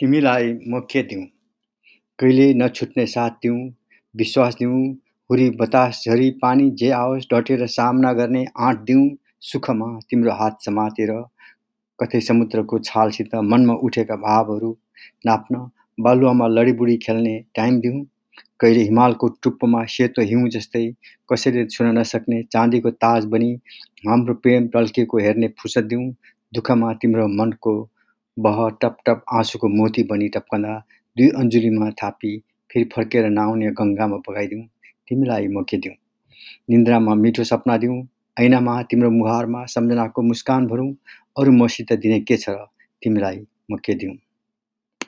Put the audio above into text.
तिमीलाई म के दिउँ? कहिले नछुट्ने साथ दिउँ विश्वास दिउँ हुरी बतास झरी पानी जे आओस् डटेर सामना गर्ने आँट दिउँ। सुखमा तिम्रो हात समातेर कतै समुद्रको छालसित मनमा उठेका भावहरू नाप्न बालुवामा लडीबुडी खेल्ने टाइम दिउँ। कहिले हिमालको टुप्पोमा सेतो हिउँ जस्तै कसैले छुन नसक्ने चाँदीको ताज बनी हाम्रो प्रेम टल्केको हेर्ने फुर्सद दिउँ। दुःखमा तिम्रो मनको बह टप टप आँसुको मोती बनी टपकँदा दुई अन्जुलीमा थापी फेरि फर्केर नआउने गङ्गामा बगाइदिउँ तिमीलाई म के दिउँ? निन्द्रामा मिठो सपना दिउँ। ऐनामा तिम्रो मुहारमा सम्झनाको मुस्कान भरौँ। अरू मसित दिने के छ र तिमीलाई म के दिउँ?